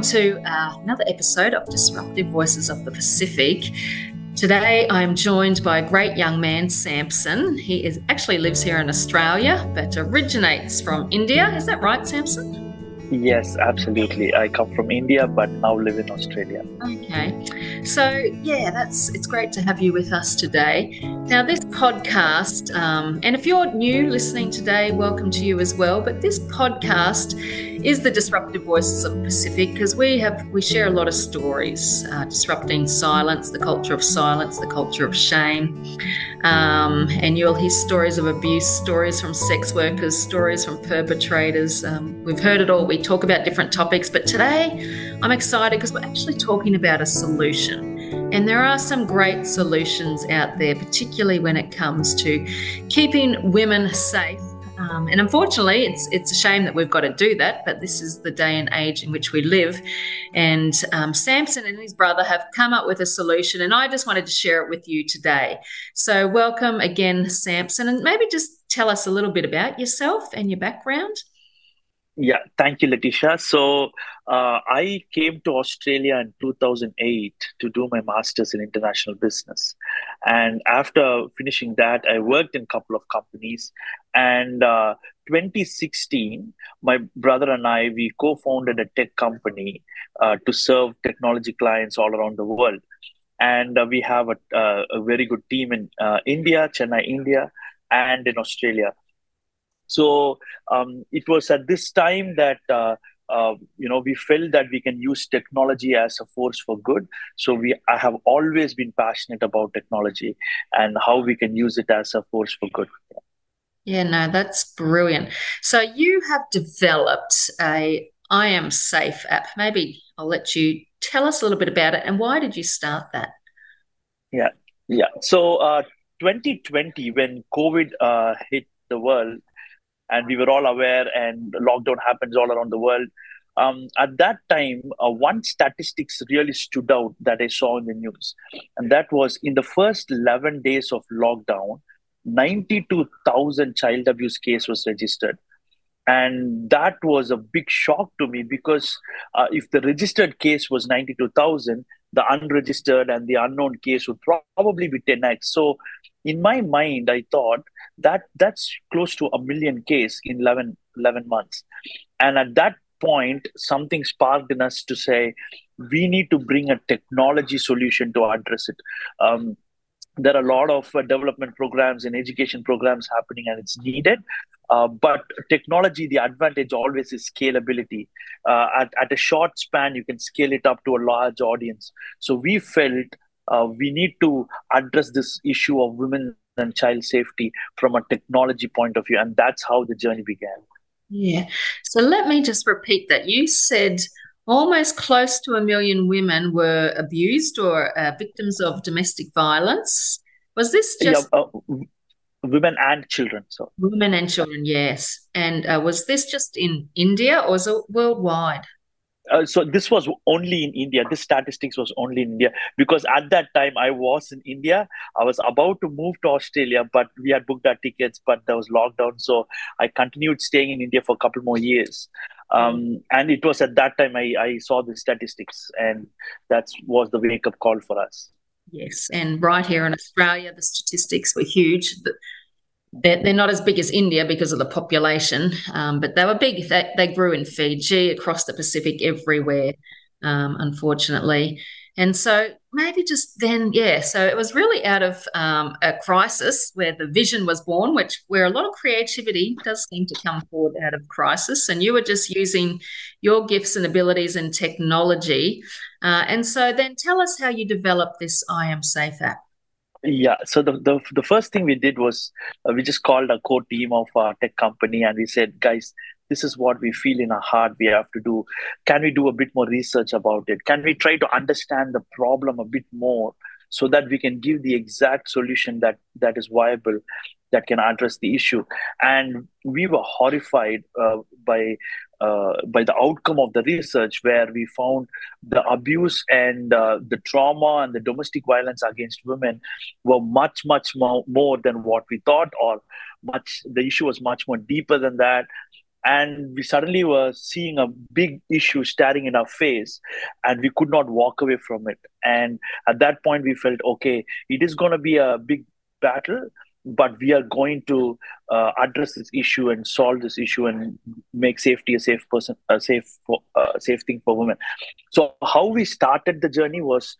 Welcome to uh, another episode of Disruptive Voices of the Pacific. Today I'm joined by a great young man, Samson. He is actually lives here in Australia, but originates from India. Is that right, Samson? Yes, absolutely. I come from India, but now live in Australia. Okay, so yeah, that's it's great to have you with us today. Now, this podcast, um, and if you're new listening today, welcome to you as well. But this podcast is the disruptive voices of the Pacific because we have we share a lot of stories, uh, disrupting silence, the culture of silence, the culture of shame, um, and you'll hear stories of abuse, stories from sex workers, stories from perpetrators. Um, we've heard it all. We talk about different topics, but today I'm excited because we're actually talking about a solution. And there are some great solutions out there, particularly when it comes to keeping women safe um, and unfortunately, it's it's a shame that we've got to do that, but this is the day and age in which we live. And um, Samson and his brother have come up with a solution, and I just wanted to share it with you today. So, welcome again, Samson, and maybe just tell us a little bit about yourself and your background. Yeah, thank you, Letitia. So, uh, I came to Australia in 2008 to do my master's in international business. And after finishing that, I worked in a couple of companies. And uh, 2016, my brother and I, we co founded a tech company uh, to serve technology clients all around the world. And uh, we have a, uh, a, very good team in uh, India, Chennai, India, and in Australia. So um, it was at this time that uh, uh, you know we felt that we can use technology as a force for good. So we i have always been passionate about technology and how we can use it as a force for good. Yeah no that's brilliant. So you have developed a i am safe app. Maybe i'll let you tell us a little bit about it and why did you start that? Yeah yeah. So uh, 2020 when covid uh, hit the world and we were all aware and lockdown happens all around the world. Um, at that time uh, one statistics really stood out that i saw in the news and that was in the first 11 days of lockdown 92000 child abuse case was registered. And that was a big shock to me because uh, if the registered case was 92000 the unregistered and the unknown case would probably be 10x so in my mind i thought that that's close to a million case in 11, 11 months. And at that point something sparked in us to say we need to bring a technology solution to address it. Um, there are a lot of uh, development programs and education programs happening and it's needed. Uh, but technology the advantage always is scalability. Uh, at, at a short span you can scale it up to a large audience. So we felt uh, we need to address this issue of women and child safety from a technology point of view. And that's how the journey began. Yeah. So let me just repeat that. You said almost close to a million women were abused or uh, victims of domestic violence. Was this just. Yeah, uh, women and children. So women and children, yes. And uh, was this just in India or was it worldwide? Uh, so this was only in India. This statistics was only in India because at that time I was in India. I was about to move to Australia, but we had booked our tickets, but there was lockdown, so I continued staying in India for a couple more years. Um, mm. And it was at that time I, I saw the statistics, and that was the wake up call for us. Yes, and right here in Australia, the statistics were huge they're, they're not as big as India because of the population, um, but they were big. They, they grew in Fiji, across the Pacific, everywhere, um, unfortunately. And so maybe just then, yeah. So it was really out of um, a crisis where the vision was born, which where a lot of creativity does seem to come forward out of crisis. And you were just using your gifts and abilities and technology. Uh, and so then tell us how you developed this I Am Safe app. Yeah. So the, the the first thing we did was uh, we just called a core team of our tech company and we said, guys, this is what we feel in our heart we have to do. Can we do a bit more research about it? Can we try to understand the problem a bit more so that we can give the exact solution that that is viable that can address the issue and we were horrified uh, by uh, by the outcome of the research where we found the abuse and uh, the trauma and the domestic violence against women were much much more, more than what we thought or much the issue was much more deeper than that. And we suddenly were seeing a big issue staring in our face and we could not walk away from it. And at that point we felt okay it is going to be a big battle but we are going to uh, address this issue and solve this issue and make safety a safe person a safe uh, safe thing for women. So how we started the journey was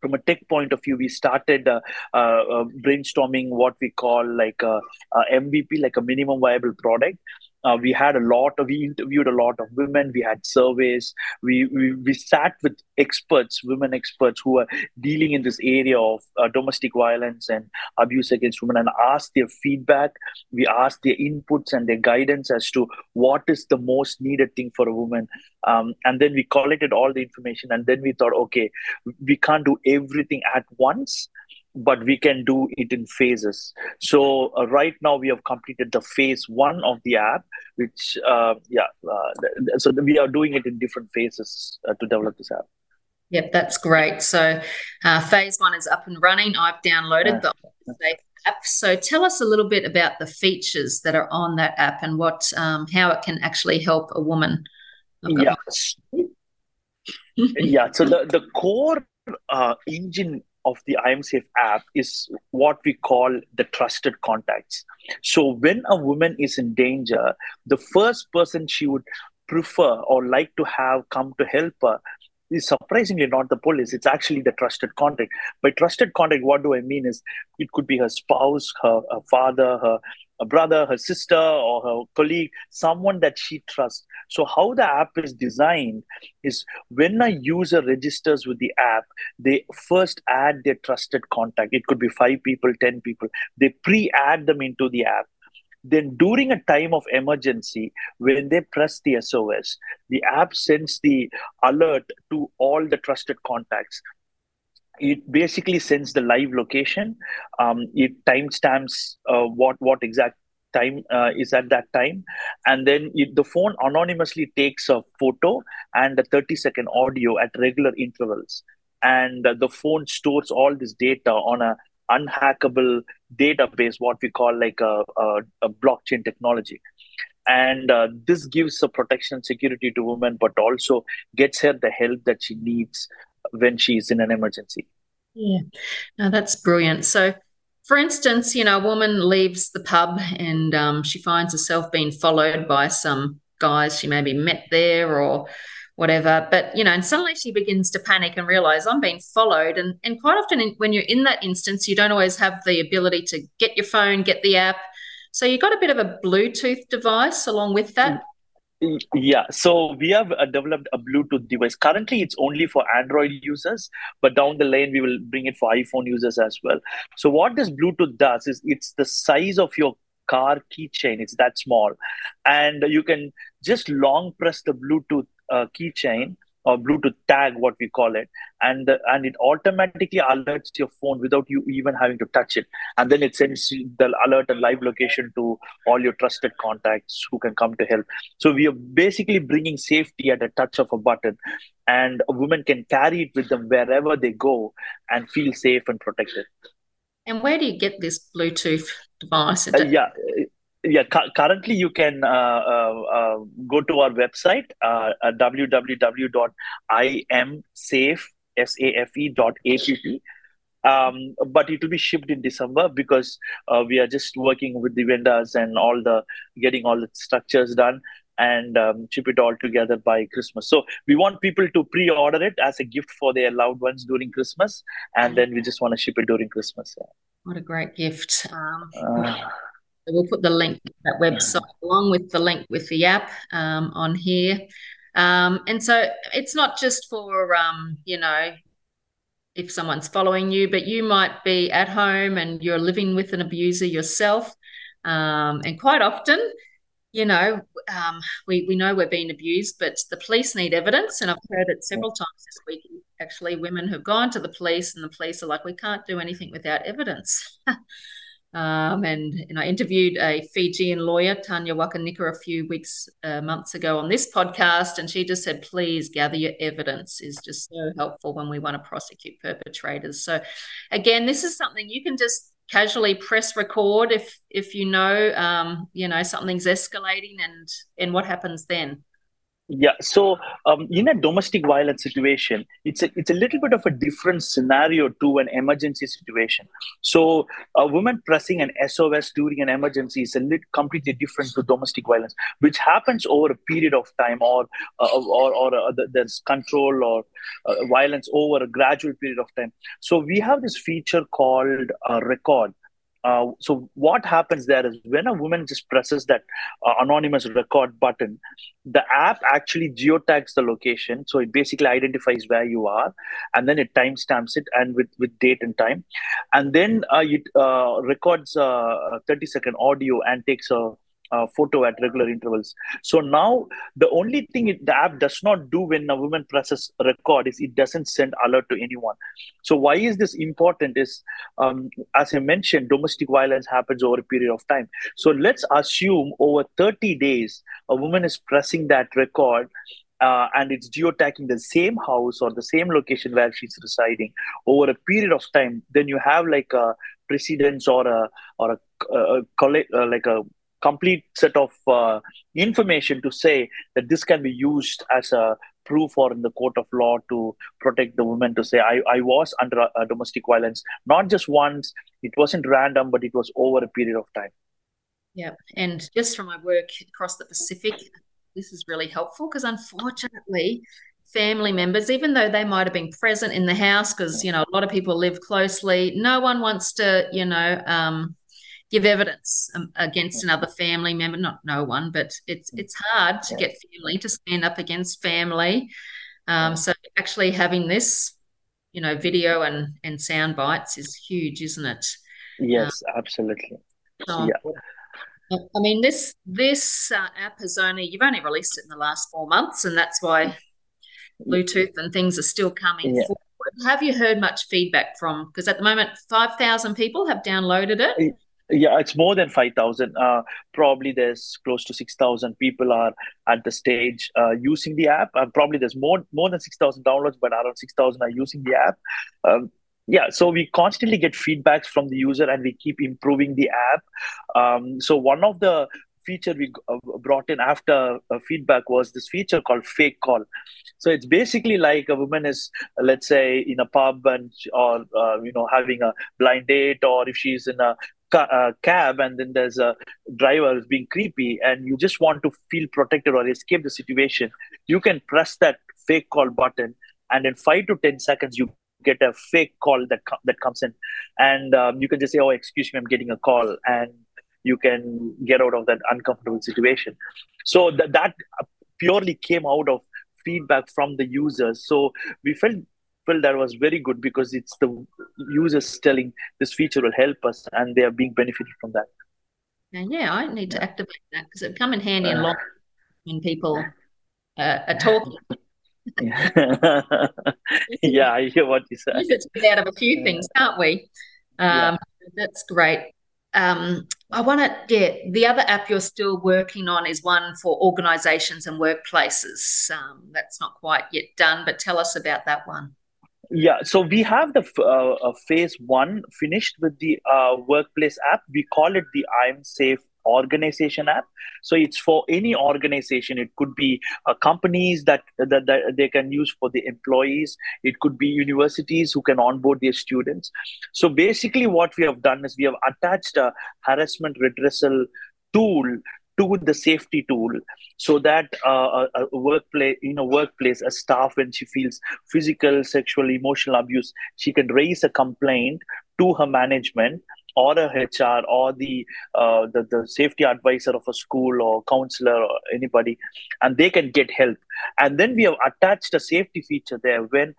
from a tech point of view, we started uh, uh, brainstorming what we call like a, a, MVP, like a minimum viable product, uh, we had a lot of we interviewed a lot of women we had surveys we we, we sat with experts women experts who are dealing in this area of uh, domestic violence and abuse against women and asked their feedback. We asked their inputs and their guidance as to what is the most needed thing for a woman. Um, and then we collected all the information and then we thought okay we can't do everything at once but we can do it in phases. So uh, right now we have completed the phase one of the app, which uh, yeah, uh, so we are doing it in different phases uh, to develop this app. Yep, that's great. So uh, phase one is up and running. I've downloaded the app. So tell us a little bit about the features that are on that app and what um, how it can actually help a woman. Yeah. yeah. So the the core uh, engine of the IMSafe app is what we call the trusted contacts. So when a woman is in danger, the first person she would prefer or like to have come to help her is surprisingly not the police. It's actually the trusted contact. By trusted contact, what do I mean is it could be her spouse, her, her father, her a brother, her sister, or her colleague, someone that she trusts. So, how the app is designed is when a user registers with the app, they first add their trusted contact. It could be five people, 10 people. They pre add them into the app. Then, during a time of emergency, when they press the SOS, the app sends the alert to all the trusted contacts it basically sends the live location. Um, it timestamps uh, what what exact time uh, is at that time, and then it, the phone anonymously takes a photo and a 30 second audio at regular intervals, and uh, the phone stores all this data on a unhackable database, what we call like a, a, a blockchain technology. And uh, this gives a protection security to women but also gets her the help that she needs when she's in an emergency. Yeah, no, that's brilliant. So, for instance, you know, a woman leaves the pub and um, she finds herself being followed by some guys she maybe met there or whatever. But you know, and suddenly she begins to panic and realize I'm being followed. And and quite often, in, when you're in that instance, you don't always have the ability to get your phone, get the app. So you've got a bit of a Bluetooth device along with that. Yeah, so we have uh, developed a Bluetooth device. Currently, it's only for Android users, but down the lane, we will bring it for iPhone users as well. So, what this Bluetooth does is it's the size of your car keychain, it's that small. And you can just long press the Bluetooth uh, keychain or Bluetooth tag, what we call it, and the, and it automatically alerts your phone without you even having to touch it, and then it sends the alert and live location to all your trusted contacts who can come to help. So we are basically bringing safety at a touch of a button, and a woman can carry it with them wherever they go and feel safe and protected. And where do you get this Bluetooth device? Uh, yeah, yeah cu- currently you can uh, uh, uh, go to our website uh, at www.imsafe.app um, but it will be shipped in december because uh, we are just working with the vendors and all the getting all the structures done and um, ship it all together by christmas. So we want people to pre-order it as a gift for their loved ones during christmas and then we just want to ship it during christmas yeah. what a great gift. Um, uh, so we'll put the link to that website along with the link with the app um, on here. Um, and so it's not just for, um, you know, if someone's following you, but you might be at home and you're living with an abuser yourself. Um, and quite often, you know, um, we, we know we're being abused, but the police need evidence. And I've heard it several times this week. Actually, women have gone to the police, and the police are like, we can't do anything without evidence. Um, and, and I interviewed a Fijian lawyer, Tanya Waqanika, a few weeks, uh, months ago on this podcast. And she just said, please gather your evidence is just so helpful when we want to prosecute perpetrators. So, again, this is something you can just casually press record if if you know um, you know something's escalating and and what happens then yeah. So um, in a domestic violence situation, it's a, it's a little bit of a different scenario to an emergency situation. So a woman pressing an SOS during an emergency is a little completely different to domestic violence, which happens over a period of time, or uh, or or uh, there's control or uh, violence over a gradual period of time. So we have this feature called a record uh, so what happens there is when a woman just presses that uh, anonymous record button, the app actually geotags the location. So it basically identifies where you are, and then it timestamps it and with, with date and time, and then uh, it uh, records a 30 second audio and takes a uh, photo at regular intervals. So now the only thing it, the app does not do when a woman presses record is it doesn't send alert to anyone. So why is this important? Is um, as I mentioned, domestic violence happens over a period of time. So let's assume over 30 days a woman is pressing that record. Uh, and it's geotagging the same house or the same location where she's residing over a period of time, then you have like a precedence or a or a, a, a, a like a complete set of uh, information to say that this can be used as a proof or in the court of law to protect the woman to say i, I was under a domestic violence not just once. It wasn't random but it was over a period of time. Yeah and just from my work across the pacific this is really helpful because unfortunately family members even though they might have been present in the house because you know a lot of people live closely no one wants to you know um, give evidence um, against another family member not no one but it's it's hard to get family to stand up against family um, so actually having this you know video and and sound bites is huge isn't it yes um, absolutely so, yeah I mean, this this uh, app has only you've only released it in the last four months, and that's why Bluetooth and things are still coming yeah. forward. Have you heard much feedback from? Because at the moment, five thousand people have downloaded it. Yeah, it's more than 5,000. Uh, probably there's close to 6,000 people are at the stage uh, using the app. Uh, probably there's more more than 6,000 downloads, but around 6,000 are using the app. Um, yeah, so we constantly get feedbacks from the user and we keep improving the app. Um, so one of the feature we uh, brought in after uh, feedback was this feature called fake call so it's basically like a woman is let's say in a pub and or uh, you know having a blind date or if she's in a ca- uh, cab and then there's a driver who's being creepy and you just want to feel protected or escape the situation, you can press that fake call button and in five to 10 seconds, you get a fake call that, that comes in. And um, you can just say, oh, excuse me, I'm getting a call. And you can get out of that uncomfortable situation. So th- that purely came out of feedback from the users. So we felt felt that was very good because it's the users telling this feature will help us and they are being benefited from that. And yeah, I need to activate that because it come in handy uh, a lot when people uh, are talking. yeah, I hear what you said. It's out of a few things, can't we? Um, yeah. That's great. Um, I want to, yeah, the other app you're still working on is one for organizations and workplaces. Um, that's not quite yet done, but tell us about that one. Yeah, so we have the uh, uh, phase one finished with the uh, workplace app. We call it the I'm Safe organization app. So it's for any organization. It could be uh, companies that, that, that they can use for the employees. It could be universities who can onboard their students. So basically what we have done is we have attached a harassment redressal tool to the safety tool so that uh, a, a workplace in a workplace a staff when she feels physical sexual emotional abuse she can raise a complaint to her management or a hr or the, uh, the the safety advisor of a school or counselor or anybody and they can get help. And then we have attached a safety feature there when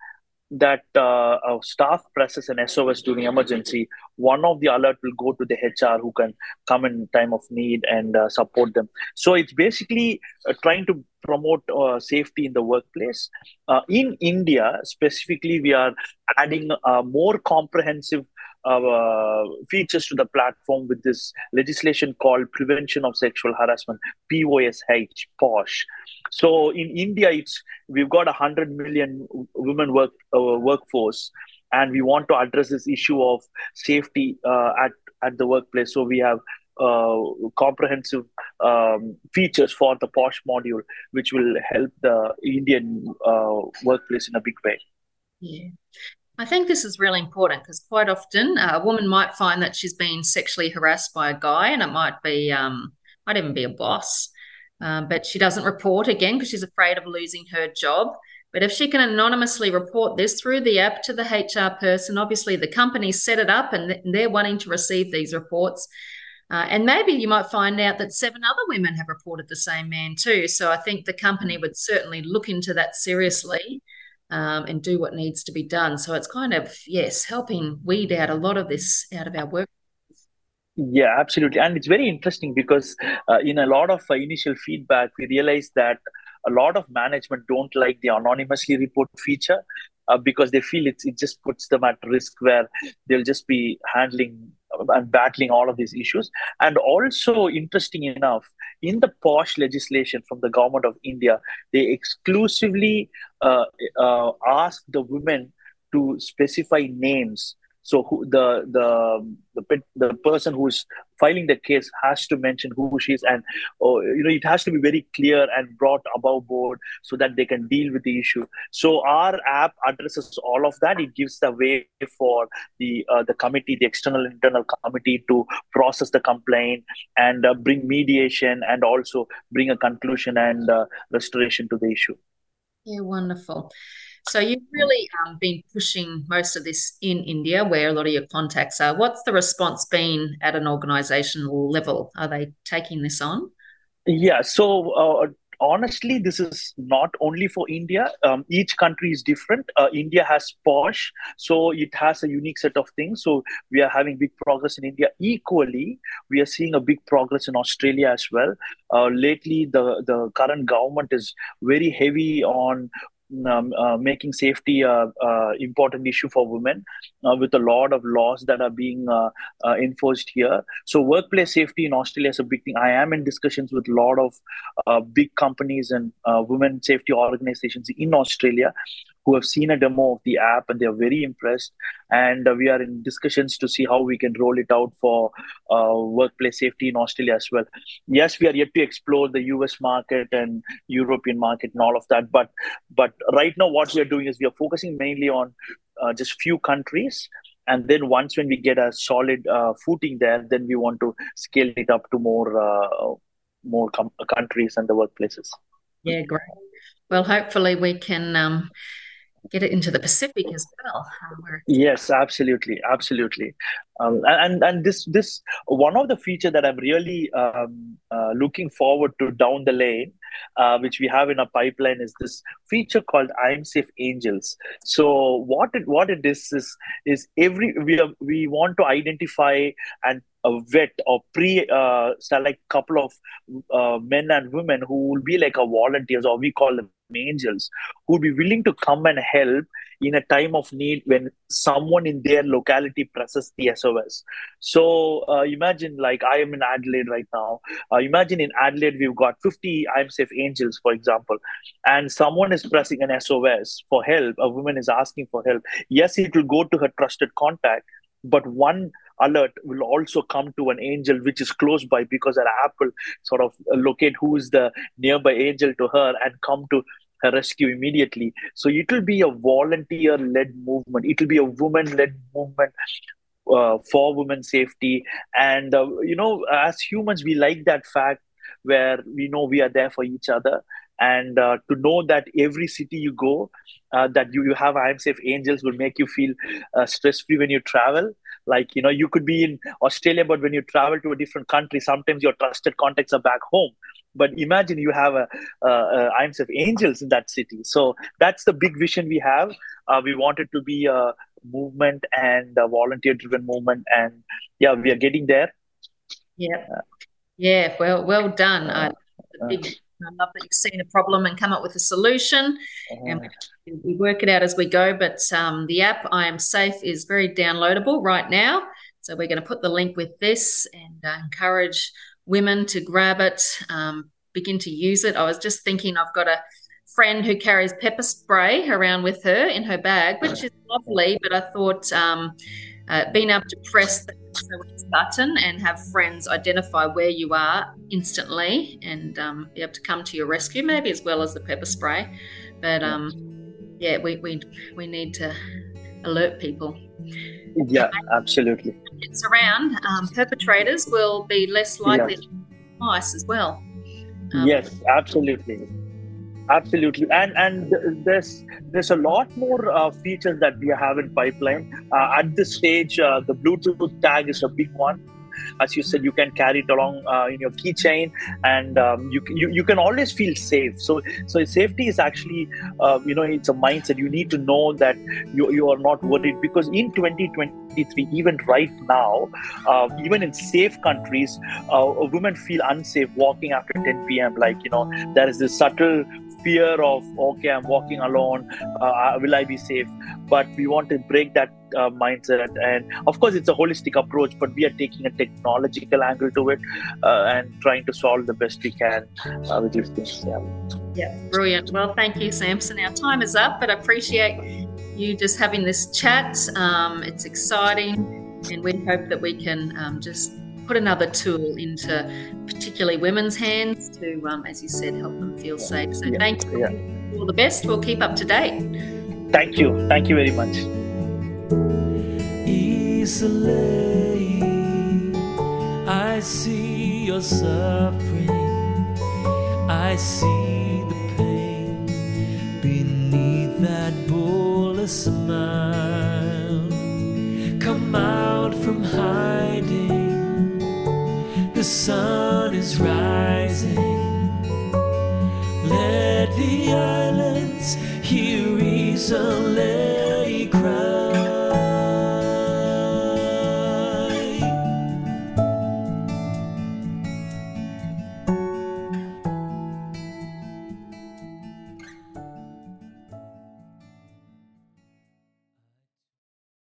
that uh, a staff presses an SOS during emergency, one of the alert will go to the HR who can come in time of need and uh, support them. So it's basically uh, trying to promote uh, safety in the workplace. Uh, in India, specifically, we are adding a more comprehensive uh, features to the platform with this legislation called Prevention of Sexual Harassment, POSH, POSH. So in India, it's we've got a hundred million women work uh, workforce, and we want to address this issue of safety uh, at at the workplace. So we have uh, comprehensive um, features for the POSH module, which will help the Indian uh, workplace in a big way. Yeah. I think this is really important because quite often uh, a woman might find that she's been sexually harassed by a guy, and it might be, um, might even be a boss, um, but she doesn't report again because she's afraid of losing her job. But if she can anonymously report this through the app to the HR person, obviously the company set it up and they're wanting to receive these reports. Uh, and maybe you might find out that seven other women have reported the same man too. So I think the company would certainly look into that seriously um, and do what needs to be done. So it's kind of, yes, helping weed out a lot of this out of our work. Yeah, absolutely. And it's very interesting because uh, in a lot of uh, initial feedback, we realized that a lot of management don't like the anonymously report feature uh, because they feel it, it just puts them at risk where they'll just be handling and battling all of these issues. And also, interesting enough, in the POSH legislation from the government of India, they exclusively uh, uh, ask the women to specify names so who, the the the the person who's filing the case has to mention who she is, and oh, you know it has to be very clear and brought above board so that they can deal with the issue. So our app addresses all of that. It gives the way for the uh, the committee, the external internal committee, to process the complaint and uh, bring mediation and also bring a conclusion and uh, restoration to the issue. Yeah, wonderful. So you've really um, been pushing most of this in India, where a lot of your contacts are. What's the response been at an organizational level? Are they taking this on? Yeah. So uh, honestly, this is not only for India. Um, each country is different. Uh, India has POSH, so it has a unique set of things. So we are having big progress in India. Equally, we are seeing a big progress in Australia as well. Uh, lately, the the current government is very heavy on um, uh, making safety a, a, important issue for women uh, with a lot of laws that are being uh, uh enforced here. So workplace safety in Australia is a big thing. I am in discussions with a lot of uh, big companies and uh, women safety organizations in Australia who have seen a demo of the app and they are very impressed. And uh, we are in discussions to see how we can roll it out for uh, workplace safety in Australia as well. Yes, we are yet to explore the US market and European market and all of that. But but right now, what we are doing is we are focusing mainly on uh, just few countries and then once when we get a solid uh, footing there then we want to scale it up to more uh, more com- countries and the workplaces yeah great well hopefully we can um, get it into the Pacific as well. yes, absolutely, absolutely. Um, and and this this one of the feature that I'm really um, uh, looking forward to down the lane, uh, which we have in our pipeline, is this feature called I'm Safe Angels. So what it what it is is is every we are, we want to identify and a vet or pre uh, couple of uh, men and women who will be like a volunteers or we call them angels who would be willing to come and help in a time of need when someone in their locality presses the SOS. So uh, imagine, like I am in Adelaide right now. Uh, imagine in Adelaide we've got 50 I'm Safe Angels, for example, and someone is pressing an SOS for help. A woman is asking for help. Yes, it will go to her trusted contact, but one alert will also come to an angel which is close by because an app will sort of locate who is the nearby angel to her and come to her rescue immediately. So it will be a volunteer led movement, it will be a woman led movement. Uh, for women's safety and uh, you know as humans we like that fact where we know we are there for each other and uh, to know that every city you go uh, that you, you have i'm safe angels will make you feel uh, stress free when you travel like you know you could be in australia but when you travel to a different country sometimes your trusted contacts are back home. But imagine you have a, a, a angels in that city. So that's the big vision we have. Uh, we want it to be a movement and a volunteer driven movement and yeah we are getting there. Yeah. Yeah well well done. Uh, big I love that you've seen a problem and come up with a solution. And uh-huh. we work it out as we go. But um, the app I Am Safe is very downloadable right now. So we're going to put the link with this and uh, encourage women to grab it, um, begin to use it. I was just thinking I've got a friend who carries pepper spray around with her in her bag, which is lovely. But I thought um, uh, being able to press the button and have friends identify where you are instantly and um, be able to come to your rescue, maybe as well as the pepper spray. But um, yeah, we, we we need to alert people. Yeah, absolutely. It's around. Um, perpetrators will be less likely to ice as well. Um, yes, absolutely, absolutely. And and there's there's a lot more uh, features that we have in pipeline. Uh, at this stage, uh, the Bluetooth tag is a big one as you said you can carry it along uh, in your keychain and um, you, you you can always feel safe so so safety is actually uh, you know it's a mindset you need to know that you, you are not worried because in 2023 even right now uh, even in safe countries women feel unsafe walking after 10 p.m like you know there is this subtle fear of okay i'm walking alone uh, will i be safe? But we want to break that uh, mindset. And of course it's a holistic approach but we are taking a technological angle to it uh, and trying to solve the best we can uh, with these things yeah. Yeah brilliant. Well thank you samson. Our time is up but i appreciate you just having this chat. Um, it's exciting and we hope that we can um, just put another tool into particularly women's hands to, um, as you said, help them feel safe. So yeah. thank you. Yeah. All the best. We'll keep up to date. Thank you. Thank you very much. Easily, I see your suffering. I see the pain beneath that bullet smile. Sun is rising. Let the islands hear reason.